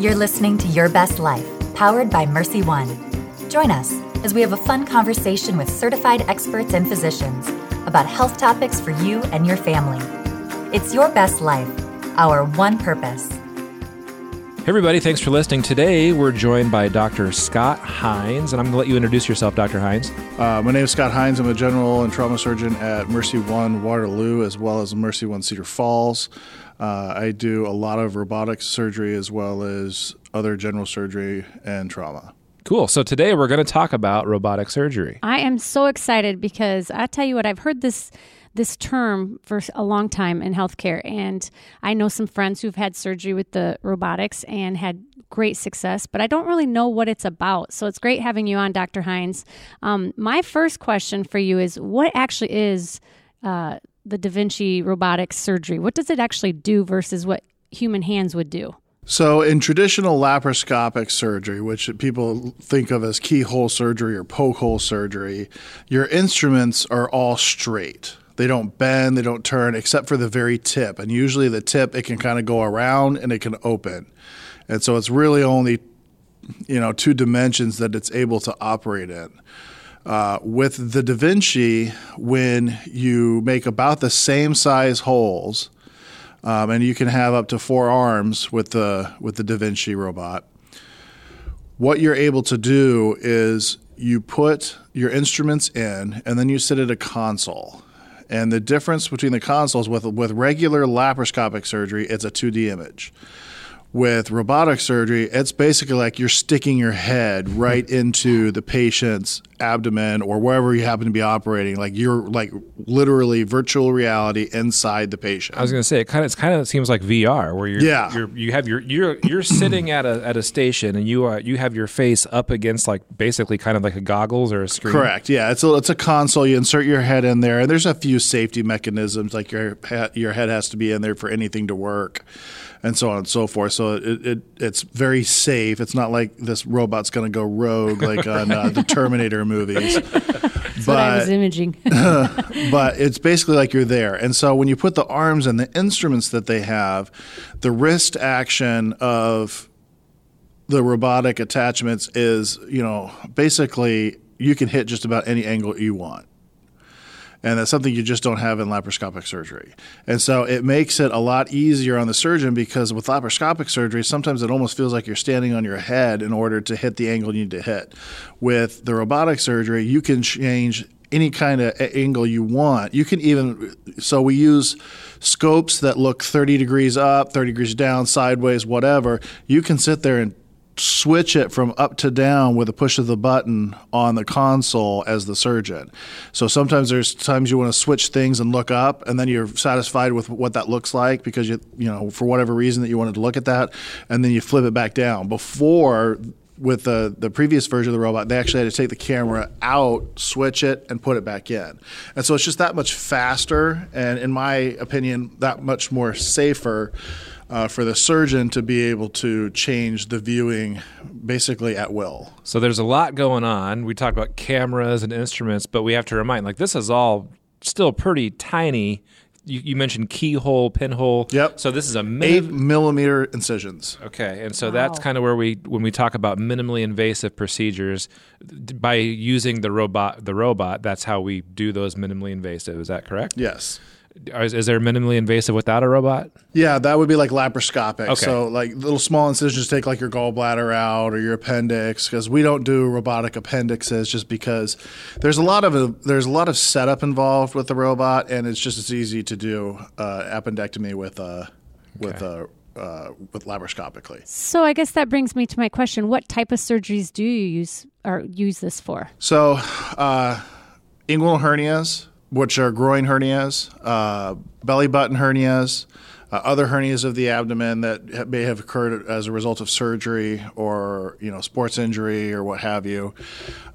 You're listening to Your Best Life, powered by MercyOne. Join us as we have a fun conversation with certified experts and physicians about health topics for you and your family. It's Your Best Life, our one purpose. Hey everybody, thanks for listening. Today we're joined by Dr. Scott Hinze, and I'm going to let you introduce yourself, Dr. Hinze. Uh, my name is Scott Hinze. I'm a general and trauma surgeon at MercyOne Waterloo as well as MercyOne Cedar Falls. Uh, I do a lot of robotic surgery as well as other general surgery and trauma. Cool. So today we're going to talk about robotic surgery. I am so excited because I tell you what, I've heard this this term for a long time in healthcare. And I know some friends who've had surgery with the robotics and had great success, but I don't really know what it's about. So it's great having you on, Dr. Hinze. Um, my first question for you is what actually is uh, the Da Vinci robotic surgery? What does it actually do versus what human hands would do? So, in traditional laparoscopic surgery, which people think of as keyhole surgery or poke hole surgery, your instruments are all straight. They don't bend, they don't turn, except for the very tip. And usually, the tip, it can kind of go around and it can open. And so, it's really only you know two dimensions that it's able to operate in. Uh, with the Da Vinci, when you make about the same size holes, um, and you can have up to four arms with the with the Da Vinci robot. What you're able to do is you put your instruments in, and then you sit at a console. And the difference between the consoles with with regular laparoscopic surgery, it's a 2D image with robotic surgery, it's basically like you're sticking your head right hmm. into the patient's abdomen or wherever you happen to be operating. Like you're like literally virtual reality inside the patient. I was going to say it kind of it kind of seems like VR where you're, yeah. you're you have your you're you're sitting at a at a station and you are you have your face up against like basically kind of like a goggles or a screen. Correct. Yeah, it's a it's a console. You insert your head in there, and there's a few safety mechanisms like your your head has to be in there for anything to work and so on and so forth. So it, it it's very safe. It's not like this robot's going to go rogue like on uh, the Terminator movies. That's but, I was imaging. but it's basically like you're there. And so when you put the arms and the instruments that they have, the wrist action of the robotic attachments is, you know, basically you can hit just about any angle you want and that's something you just don't have in laparoscopic surgery. And so it makes it a lot easier on the surgeon because with laparoscopic surgery, sometimes it almost feels like you're standing on your head in order to hit the angle you need to hit. With the robotic surgery, you can change any kind of angle you want. You can even so we use scopes that look 30 degrees up, 30 degrees down, sideways, whatever. You can sit there and switch it from up to down with a push of the button on the console as the surgeon. So sometimes there's times you want to switch things and look up and then you're satisfied with what that looks like because you you know for whatever reason that you wanted to look at that and then you flip it back down. Before with the, the previous version of the robot, they actually had to take the camera out, switch it, and put it back in. And so it's just that much faster, and in my opinion, that much more safer uh, for the surgeon to be able to change the viewing basically at will. So there's a lot going on. We talked about cameras and instruments, but we have to remind like this is all still pretty tiny. You, you mentioned keyhole, pinhole. Yep. So this is a eight millimeter incisions. Okay, and so wow. that's kind of where we when we talk about minimally invasive procedures, by using the robot, the robot, that's how we do those minimally invasive. Is that correct? Yes. Is, is, there minimally invasive without a robot? Yeah, that would be like laparoscopic. Okay. So like little small incisions take like your gallbladder out or your appendix because we don't do robotic appendixes just because there's a lot of a, there's a lot of setup involved with the robot and it's just as easy to do uh, appendectomy with a with a uh, with laparoscopically. So I guess that brings me to my question: What type of surgeries do you use or use this for? So, uh, inguinal hernias, which are groin hernias, uh, belly button hernias, uh, other hernias of the abdomen that may have occurred as a result of surgery or you know sports injury or what have you.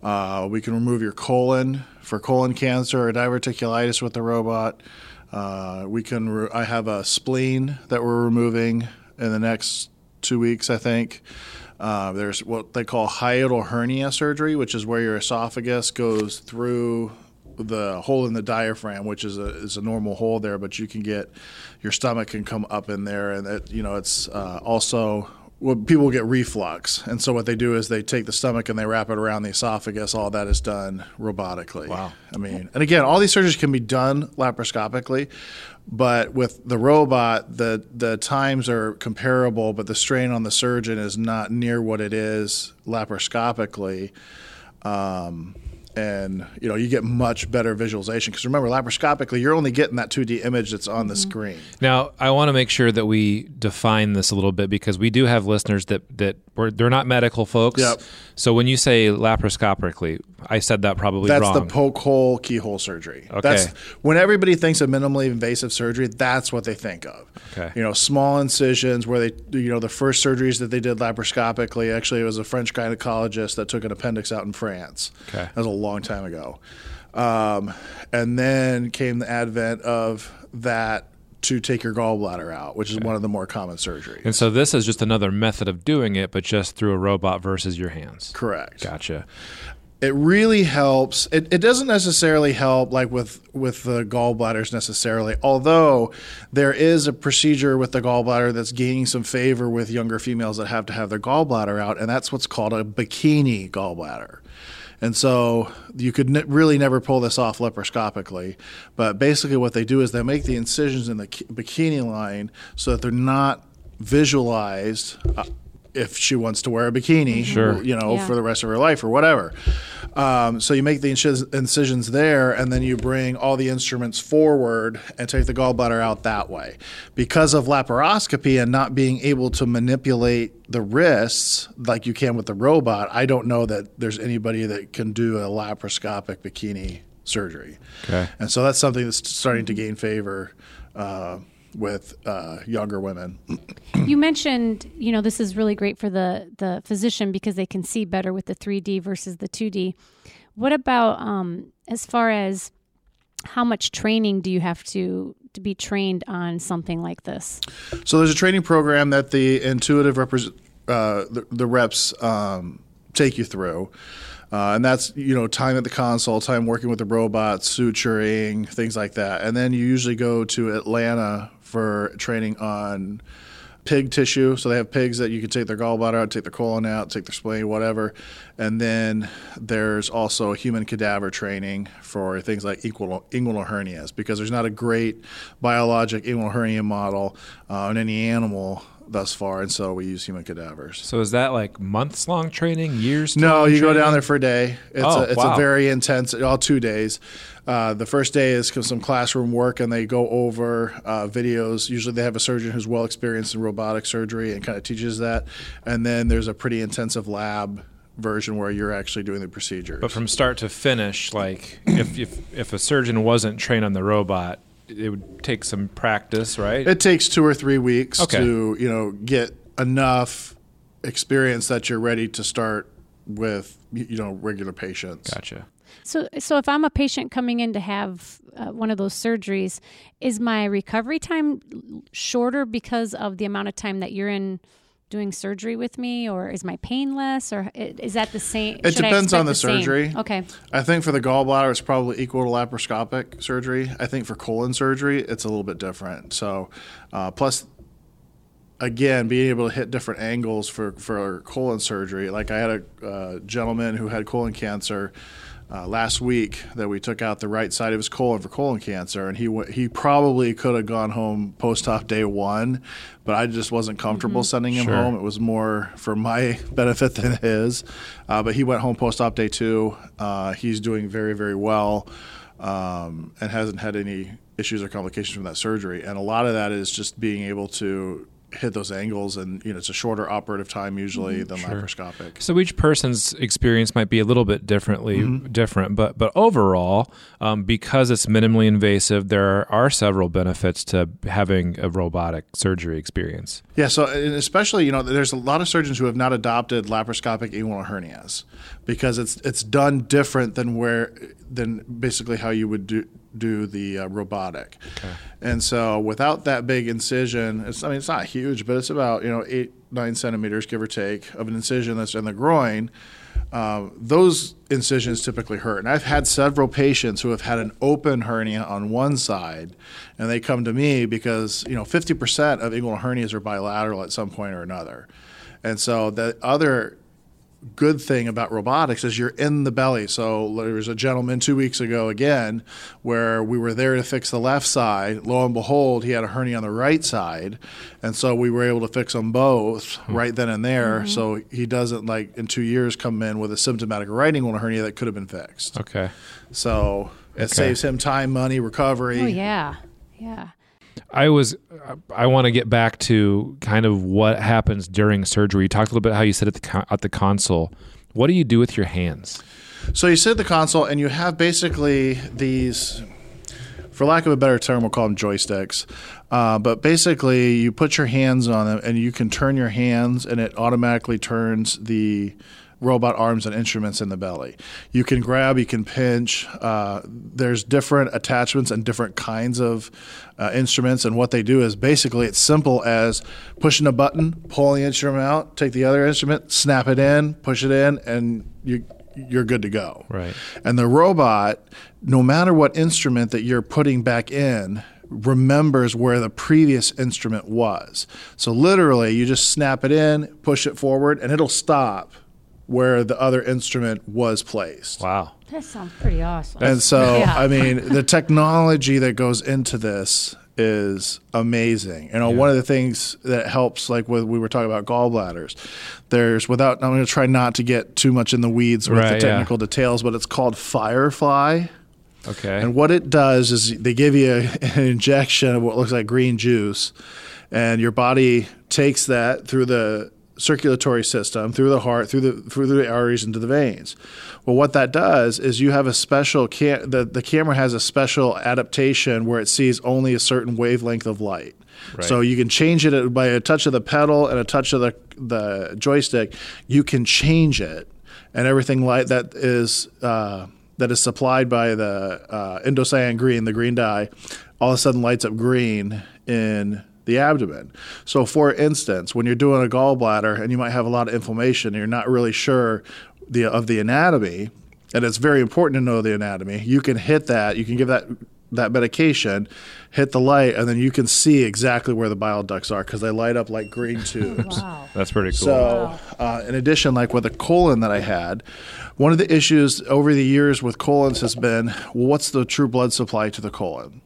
Uh, we can remove your colon for colon cancer or diverticulitis with the robot. Uh, we can. Re- I have a spleen that we're removing in the next two weeks, I think. Uh, there's what they call hiatal hernia surgery, which is where your esophagus goes through the hole in the diaphragm, which is a is a normal hole there, but you can get your stomach can come up in there, and it, you know it's uh, also well, people get reflux, and so what they do is they take the stomach and they wrap it around the esophagus. All that is done robotically. Wow. I mean, and again, all these surgeries can be done laparoscopically, but with the robot, the the times are comparable, but the strain on the surgeon is not near what it is laparoscopically. Um, and you know you get much better visualization because remember laparoscopically you're only getting that 2d image that's on the mm-hmm. screen Now, I want to make sure that we define this a little bit because we do have listeners that that were, they're not medical folks. Yep. So when you say laparoscopically, I said that probably that's wrong. the poke hole keyhole surgery Okay. that's when everybody thinks of minimally invasive surgery that's what they think of Okay. you know small incisions where they you know the first surgeries that they did laparoscopically actually it was a french gynecologist that took an appendix out in france Okay. that was a long time ago. Um, and then came the advent of that to take your gallbladder out which is one of the more common surgeries. And so this is just another method of doing it, but just through a robot versus your hands. correct. Gotcha. it really helps. It, it doesn't necessarily help like with with the gallbladders necessarily although there is a procedure with the gallbladder that's gaining some favor with younger females that have to have their gallbladder out and that's what's called a bikini gallbladder and so you could ne- really never pull this off laparoscopically but basically what they do is they make the incisions in the ki- bikini line so that they're not visualized uh, if she wants to wear a bikini Sure. you know Yeah. for the rest of her life or whatever um, so you make the incis- incisions there, and then you bring all the instruments forward and take the gallbladder out that way. Because of laparoscopy and not being able to manipulate the wrists like you can with the robot, I don't know that there's anybody that can do a laparoscopic bikini surgery. Okay. And so that's something that's starting to gain favor uh, with uh, younger women. You mentioned, you know, this is really great for the the physician because they can see better with the 3D versus the 2D. What about um, as far as how much training do you have to to be trained on something like this? So there's a training program that the intuitive repres uh, the, the reps um, take you through. Uh, and that's you know time at the console, time working with the robots, suturing, things like that. And then you usually go to Atlanta for training on pig tissue. So they have pigs that you can take their gallbladder out, take their colon out, take their spleen, whatever. And then there's also human cadaver training for things like inguinal, inguinal hernias because there's not a great biologic inguinal hernia model uh, on any animal thus far, and so we use human cadavers. So is that like months long training, years? No, you go down there for a day. It's, Oh, a, it's wow. a very intense, all two days. Uh, the first day is some classroom work, and they go over uh, videos. Usually, they have a surgeon who's well experienced in robotic surgery and kind of teaches that. And then there's a pretty intensive lab version where you're actually doing the procedure. But from start to finish, like if if if a surgeon wasn't trained on the robot, it would take some practice, right? It takes two or three weeks Okay. to you know get enough experience that you're ready to start with you know regular patients. gotcha. So, so if I'm a patient coming in to have uh, one of those surgeries, is my recovery time shorter because of the amount of time that you're in doing surgery with me, or is my pain less, or is that the same? It should depends on the same? surgery. Okay. I think for the gallbladder, it's probably equal to laparoscopic surgery. I think for colon surgery, it's a little bit different. So, uh, plus, again, being able to hit different angles for, for colon surgery. Like I had a uh, gentleman who had colon cancer uh, last week that we took out the right side of his colon for colon cancer, and he w- he probably could have gone home post op day one, but I just wasn't comfortable sending him Sure. home. It was more for my benefit than his. Uh, but he went home post op day two. Uh, he's doing very very well, um, and hasn't had any issues or complications from that surgery. And a lot of that is just being able to hit those angles, and you know it's a shorter operative time usually than laparoscopic. So each person's experience might be a little bit differently different, but but overall, um, because it's minimally invasive, there are several benefits to having a robotic surgery experience. Yeah, so especially you know there's a lot of surgeons who have not adopted laparoscopic inguinal hernias because it's it's done different than where than basically how you would do do the uh, robotic. And so without that big incision, it's I mean it's not huge, but it's about you know eight nine centimeters give or take of an incision that's in the groin. Uh, those incisions typically hurt. And I've had several patients who have had an open hernia on one side, and they come to me because you know 50% of inguinal hernias are bilateral at some point or another. And so the other good thing about robotics is you're in the belly. So there was a gentleman two weeks ago again where we were there to fix the left side. Lo and behold, he had a hernia on the right side, and so we were able to fix them both hmm. right then and there. Mm-hmm. So he doesn't like in two years come in with a symptomatic right inguinal hernia that could have been fixed. Okay. So it saves him time, money, recovery. Oh yeah, yeah. I was. I want to get back to kind of what happens during surgery. You talked a little bit how you sit at the at the console. What do you do with your hands? So you sit at the console and you have basically these, for lack of a better term, we'll call them joysticks. Uh, but basically, you put your hands on them and you can turn your hands, and it automatically turns the robot arms and instruments in the belly. You can grab, you can pinch. Uh, there's different attachments and different kinds of uh, instruments, and what they do is basically it's simple as pushing a button, pulling the instrument out, take the other instrument, snap it in, push it in, and you you're good to go. Right. And the robot, no matter what instrument that you're putting back in, remembers where the previous instrument was. So literally, you just snap it in, push it forward, and it'll stop where the other instrument was placed. Wow. That sounds pretty awesome. And so, Yeah. I mean, the technology that goes into this is amazing. You know, one of the things that helps, like when we were talking about gallbladders, there's without, I'm going to try not to get too much in the weeds with Right, the yeah. technical details, but it's called Firefly. Okay. And what it does is they give you a, an injection of what looks like green juice, and your body takes that through the circulatory system, through the heart, through the through the arteries into the veins. Well, what that does is you have a special cam- the the camera has a special adaptation where it sees only a certain wavelength of light. Right. So you can change it by a touch of the pedal and a touch of the the joystick. You can change it, and everything light that is uh, that is supplied by the uh, indocyanine green, the green dye, all of a sudden lights up green in the abdomen. So, for instance, when you're doing a gallbladder and you might have a lot of inflammation, and you're not really sure the of the anatomy, and it's very important to know the anatomy. You can hit that. You can give that that medication, hit the light, and then you can see exactly where the bile ducts are because they light up like green tubes. wow. That's pretty cool. So, uh, in addition, like with the colon that I had, one of the issues over the years with colons has been well, what's the true blood supply to the colon?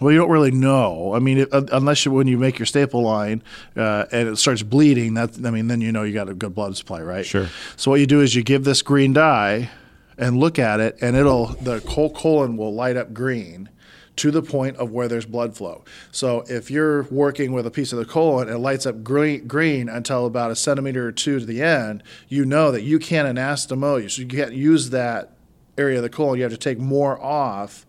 Well, you don't really know. I mean, it, unless you, when you make your staple line uh, and it starts bleeding, that I mean, then you know you got a good blood supply, right? Sure. So what you do is you give this green dye and look at it, and it'll the whole colon will light up green to the point of where there's blood flow. So if you're working with a piece of the colon and it lights up green, green until about a centimeter or two to the end, you know that you can't anastomose. So you can't use that area of the colon. You have to take more off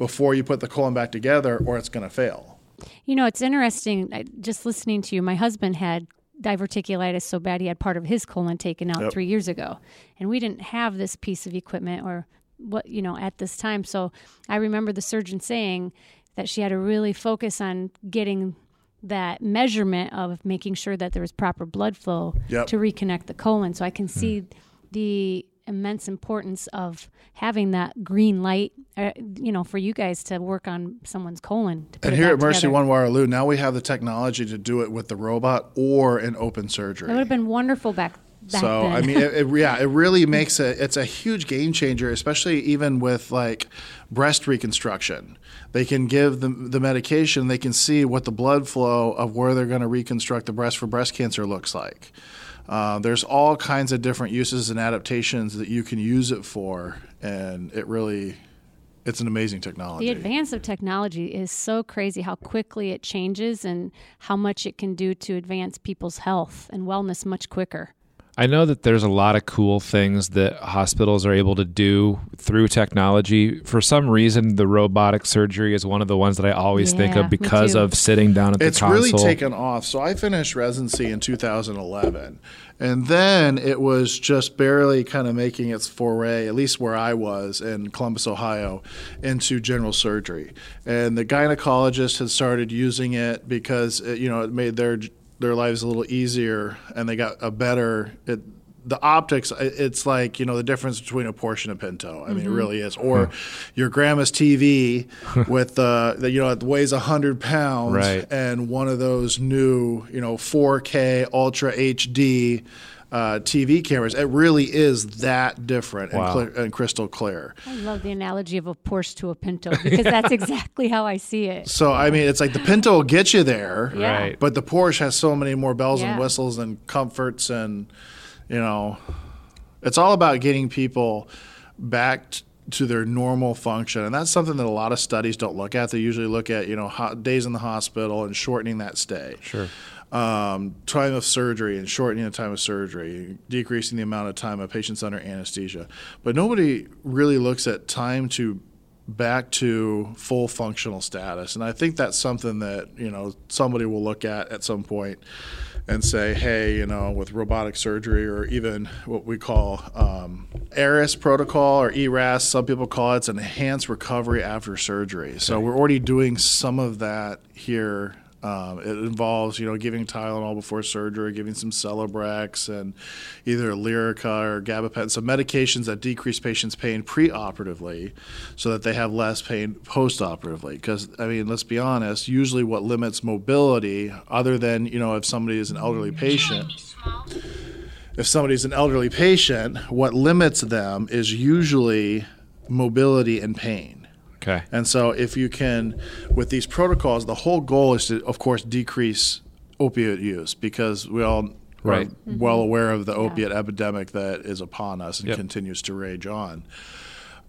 before you put the colon back together, or it's going to fail. You know, it's interesting. Just listening to you, my husband had diverticulitis so bad he had part of his colon taken out Yep. three years ago, and we didn't have this piece of equipment or what you know at this time. So I remember the surgeon saying that she had to really focus on getting that measurement of making sure that there was proper blood flow Yep. to reconnect the colon. So I can see hmm. the immense importance of having that green light, uh, you know, for you guys to work on someone's colon. To And here at Mercy together. One Waterloo, now we have the technology to do it with the robot or an open surgery. That would have been wonderful back back so then. I mean, it, it, yeah, it really makes it. It's a huge game changer, especially even with like breast reconstruction. They can give the the medication. They can see what the blood flow of where they're going to reconstruct the breast for breast cancer looks like. Uh, there's all kinds of different uses and adaptations that you can use it for, and it really, it's an amazing technology. the advance of technology is so crazy how quickly it changes and how much it can do to advance people's health and wellness much quicker. I know that there's a lot of cool things that hospitals are able to do through technology. For some reason, the robotic surgery is one of the ones that I always think of because of sitting down at the it's console. It's really taken off. So I finished residency in 2011, and then it was just barely kind of making its foray, at least where I was in Columbus, Ohio, into general surgery. And the gynecologist had started using it because it, you know it made their their lives a little easier, and they got a better. It, the optics it's like you know the difference between a Porsche and a Pinto. I mean, mm-hmm. it really is. Or your grandma's TV with uh, the you know it weighs hundred pounds, right. and one of those new you know 4K Ultra HD. Uh, TV cameras. It really is that different wow. and, clear, and, crystal clear. I love the analogy of a Porsche to a Pinto because that's exactly how I see it. So I mean, it's like the Pinto will get you there, yeah. right? But the Porsche has so many more bells yeah. and whistles and comforts and you know, it's all about getting people back t- to their normal function, and that's something that a lot of studies don't look at. They usually look at you know ho- days in the hospital and shortening that stay. Sure. Um, time of surgery and shortening the time of surgery, decreasing the amount of time a patient's under anesthesia. But nobody really looks at time to back to full functional status, and I think that's something that you know somebody will look at at some point and say, hey, you know, with robotic surgery or even what we call um, ERAS protocol or ERAS, some people call it, it's enhanced recovery after surgery. So we're already doing some of that here um, it involves, you know, giving Tylenol before surgery, giving some Celebrex and either Lyrica or gabapentin, some medications that decrease patients' pain preoperatively so that they have less pain postoperatively. Because, I mean, let's be honest, usually what limits mobility, other than, you know, if somebody is an elderly patient, if somebody's an elderly patient, what limits them is usually mobility and pain. Okay. And so if you can, with these protocols, the whole goal is to, of course, decrease opioid use because we all right. are mm-hmm. well aware of the yeah. opiate epidemic that is upon us and yep. continues to rage on.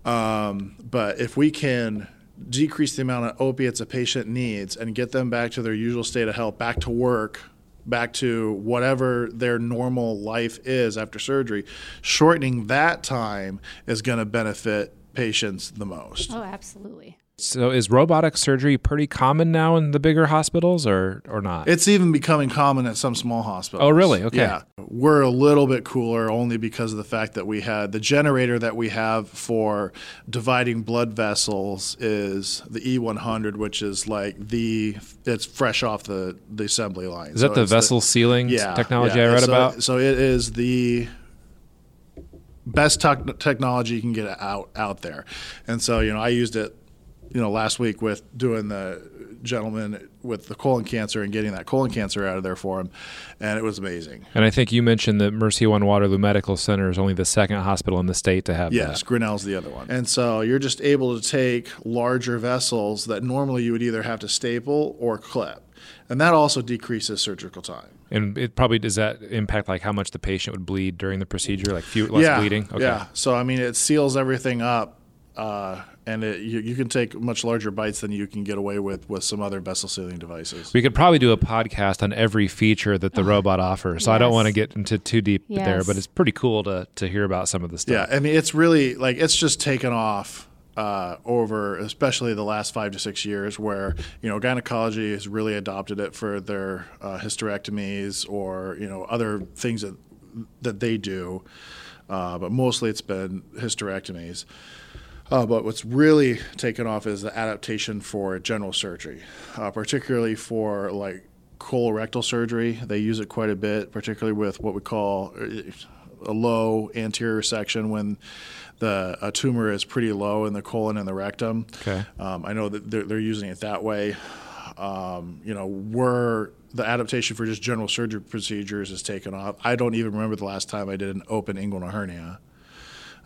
Um, but if we can decrease the amount of opiates a patient needs and get them back to their usual state of health, back to work, back to whatever their normal life is after surgery, shortening that time is going to benefit patients the most. Oh, absolutely. So is robotic surgery pretty common now in the bigger hospitals or or not? It's even becoming common at some small hospitals. Oh, really? Okay. Yeah. We're a little bit cooler only because of the fact that we had the generator that we have for dividing blood vessels is the E100 which is like the it's fresh off the the assembly line. Is that the vessel the, sealing yeah, technology yeah. I read so, about? So it is the best te- technology you can get out out there. And so, you know, I used it, you know, last week with doing the gentleman with the colon cancer and getting that colon cancer out of there for him, and it was amazing. And I think you mentioned that MercyOne Waterloo Medical Center is only the second hospital in the state to have yes, that. Grinnell's the other one. And so you're just able to take larger vessels that normally you would either have to staple or clip and that also decreases surgical time. And it probably does that impact like how much the patient would bleed during the procedure, like few less yeah, bleeding. Okay. Yeah. So I mean, it seals everything up, uh, and it, you, you, can take much larger bites than you can get away with with some other vessel sealing devices. We could probably do a podcast on every feature that the robot offers. So yes. I don't want to get into too deep yes. there, but it's pretty cool to to hear about some of the stuff. Yeah. I mean, it's really like it's just taken off uh, over especially the last five to six years where you know gynecology has really adopted it for their uh, hysterectomies or you know other things that that they do uh, but mostly it's been hysterectomies uh, but what's really taken off is the adaptation for general surgery uh, particularly for like colorectal surgery they use it quite a bit particularly with what we call uh, a low anterior resection when the a tumor is pretty low in the colon and the rectum. Okay. Um, I know that they're, they're, using it that way. Um, you know, where the adaptation for just general surgery procedures is taken off. I don't even remember the last time I did an open inguinal hernia.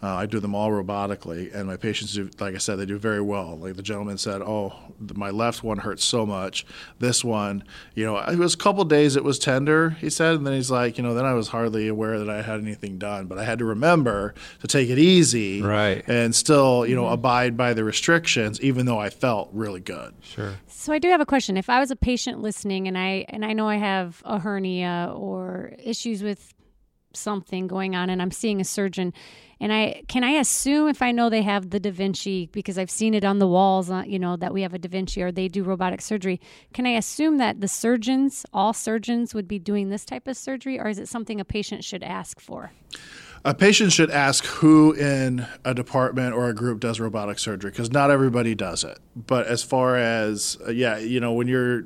Uh, I do them all robotically, and my patients do, like I said, they do very well. Like the gentleman said, "Oh, my left one hurts so much. This one, you know, it was a couple days. It was tender," he said, and then he's like, "You know, then I was hardly aware that I had anything done, but I had to remember to take it easy, right, and still, you know, mm-hmm. abide by the restrictions, even though I felt really good." Sure. So I do have a question. If I was a patient listening, and I and I know I have a hernia or issues with something going on, and I'm seeing a surgeon and I can I assume if I know they have the Da Vinci because I've seen it on the walls, uh, you know, that we have a Da Vinci or they do robotic surgery. Can I assume that the surgeons, all surgeons, would be doing this type of surgery, or is it something a patient should ask for? A patient should ask who in a department or a group does robotic surgery because not everybody does it. But as far as uh, yeah, you know, when you're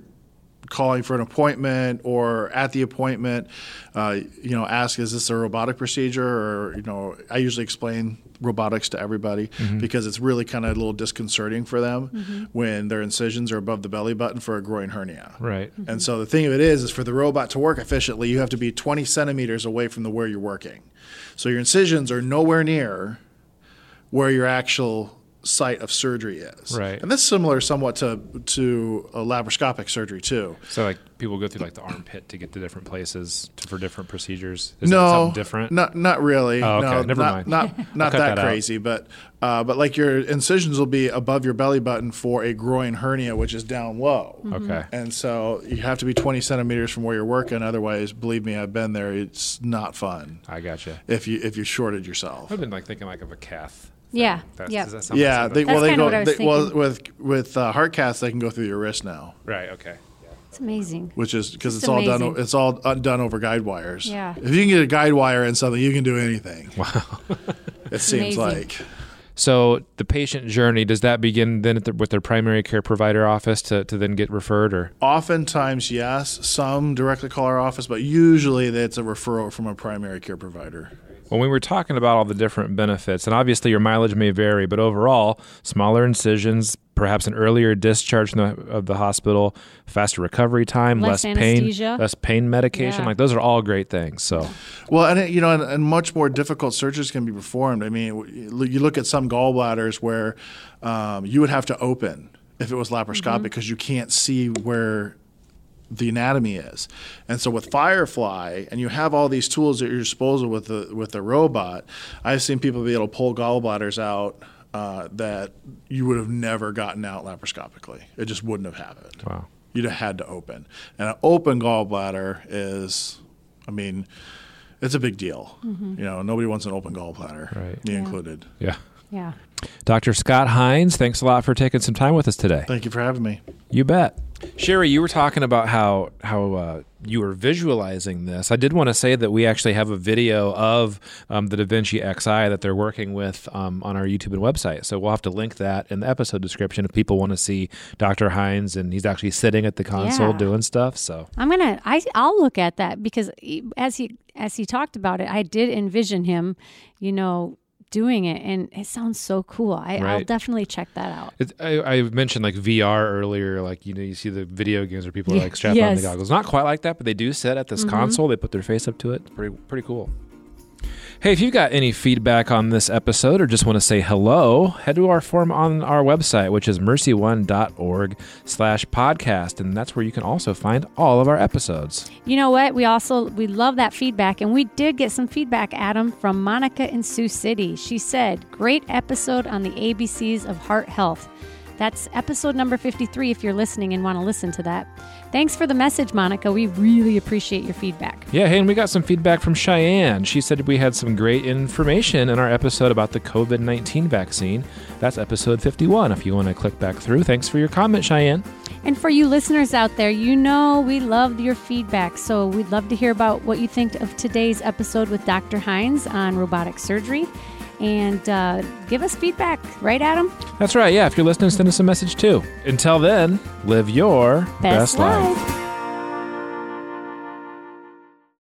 calling for an appointment or at the appointment, uh, you know, ask, is this a robotic procedure? Or, you know, I usually explain robotics to everybody Mm-hmm. because it's really kind of a little disconcerting for them when their incisions are above the belly button for a groin hernia. Right. And so the thing of it is, is for the robot to work efficiently, you have to be 20 centimeters away from the where you're working. So your incisions are nowhere near where your actual site of surgery is. Right. And that's similar somewhat to to a laparoscopic surgery too. So like people go through like the armpit to get to different places to, for different procedures. Is that no, something different? Not not really. Oh, okay. No, Never not, mind. Not not that, that crazy, but uh, but like your incisions will be above your belly button for a groin hernia, which is down low. Okay. And so you have to be 20 centimeters from where you're working. Otherwise, believe me, I've been there. It's not fun I gotcha. if you if you shorted yourself. I've been like thinking like of a cath. Yeah. That's, yeah. Does that sound Yeah, like they, well, they go. what I was they, well, with with uh, heart caths, they can go through your wrist now, right. Okay. Yeah. It's amazing. which is because Just it's all done. It's all uh, done over guide wires. Yeah. If you can get a guide wire in something, you can do anything. Wow. It seems amazing. like. So the patient journey does that begin then at the, with their primary care provider office to, to then get referred or Oftentimes, yes. Some directly call our office, but usually it's a referral from a primary care provider. When we were talking about all the different benefits and obviously your mileage may vary but overall smaller incisions perhaps an earlier discharge from the, of the hospital faster recovery time Less less, pain anesthesia. less pain medication Yeah. like those are all great things so Well, and you know, and, and much more difficult surgeries can be performed. I mean, you look at some gallbladders where um, you would have to open if it was laparoscopic because you can't see where the anatomy is. And so with Firefly, and you have all these tools at your disposal with the with the robot, I've seen people be able to pull gallbladders out. Uh, that you would have never gotten out laparoscopically. It just wouldn't have happened. wow You'd have had to open. And an open gallbladder is, I mean, it's a big deal. You know, nobody wants an open gallbladder, Right. me Yeah. included. yeah Yeah. dr scott hinze thanks a lot for taking some time with us today Thank you for having me. You bet. Sherry, you were talking about how how uh, you were visualizing this. I did want to say that we actually have a video of um, the DaVinci Xi that they're working with um, on our YouTube and website. So we'll have to link that in the episode description if people want to see Dr. Hinze and he's actually sitting at the console Yeah. doing stuff. So I'm gonna. I I'll look at that because as he as he talked about it, I did envision him, you know, doing it, and it sounds so cool. I, I'll Right. definitely check that out. It, I, I mentioned like VR earlier, like you know, you see the video games where people are like strapped on the goggles. Not quite like that, but they do sit at this mm-hmm. console. They put their face up to it. Pretty pretty cool. Hey, if you've got any feedback on this episode or just want to say hello, head to our form on our website, which is mercyone.org slash podcast. And that's where you can also find all of our episodes. You know what? We also we love that feedback, and we did get some feedback, Adam, from Monica in Sioux City. She said, "Great episode on the ABCs of heart health." That's episode number 53 if you're listening and want to listen to that. Thanks for the message, Monica. We really appreciate your feedback. Yeah, hey, and we got some feedback from Cheyenne. She said we had some great information in our episode about the COVID 19 vaccine. That's episode 51 if you want to click back through. Thanks for your comment, Cheyenne. And for you listeners out there, you know we loved your feedback. So we'd love to hear about what you think of today's episode with Dr. Hinze on robotic surgery. And uh, give us feedback, right, Adam? That's right, yeah. If you're listening, send us a message too. Until then, live your Best life.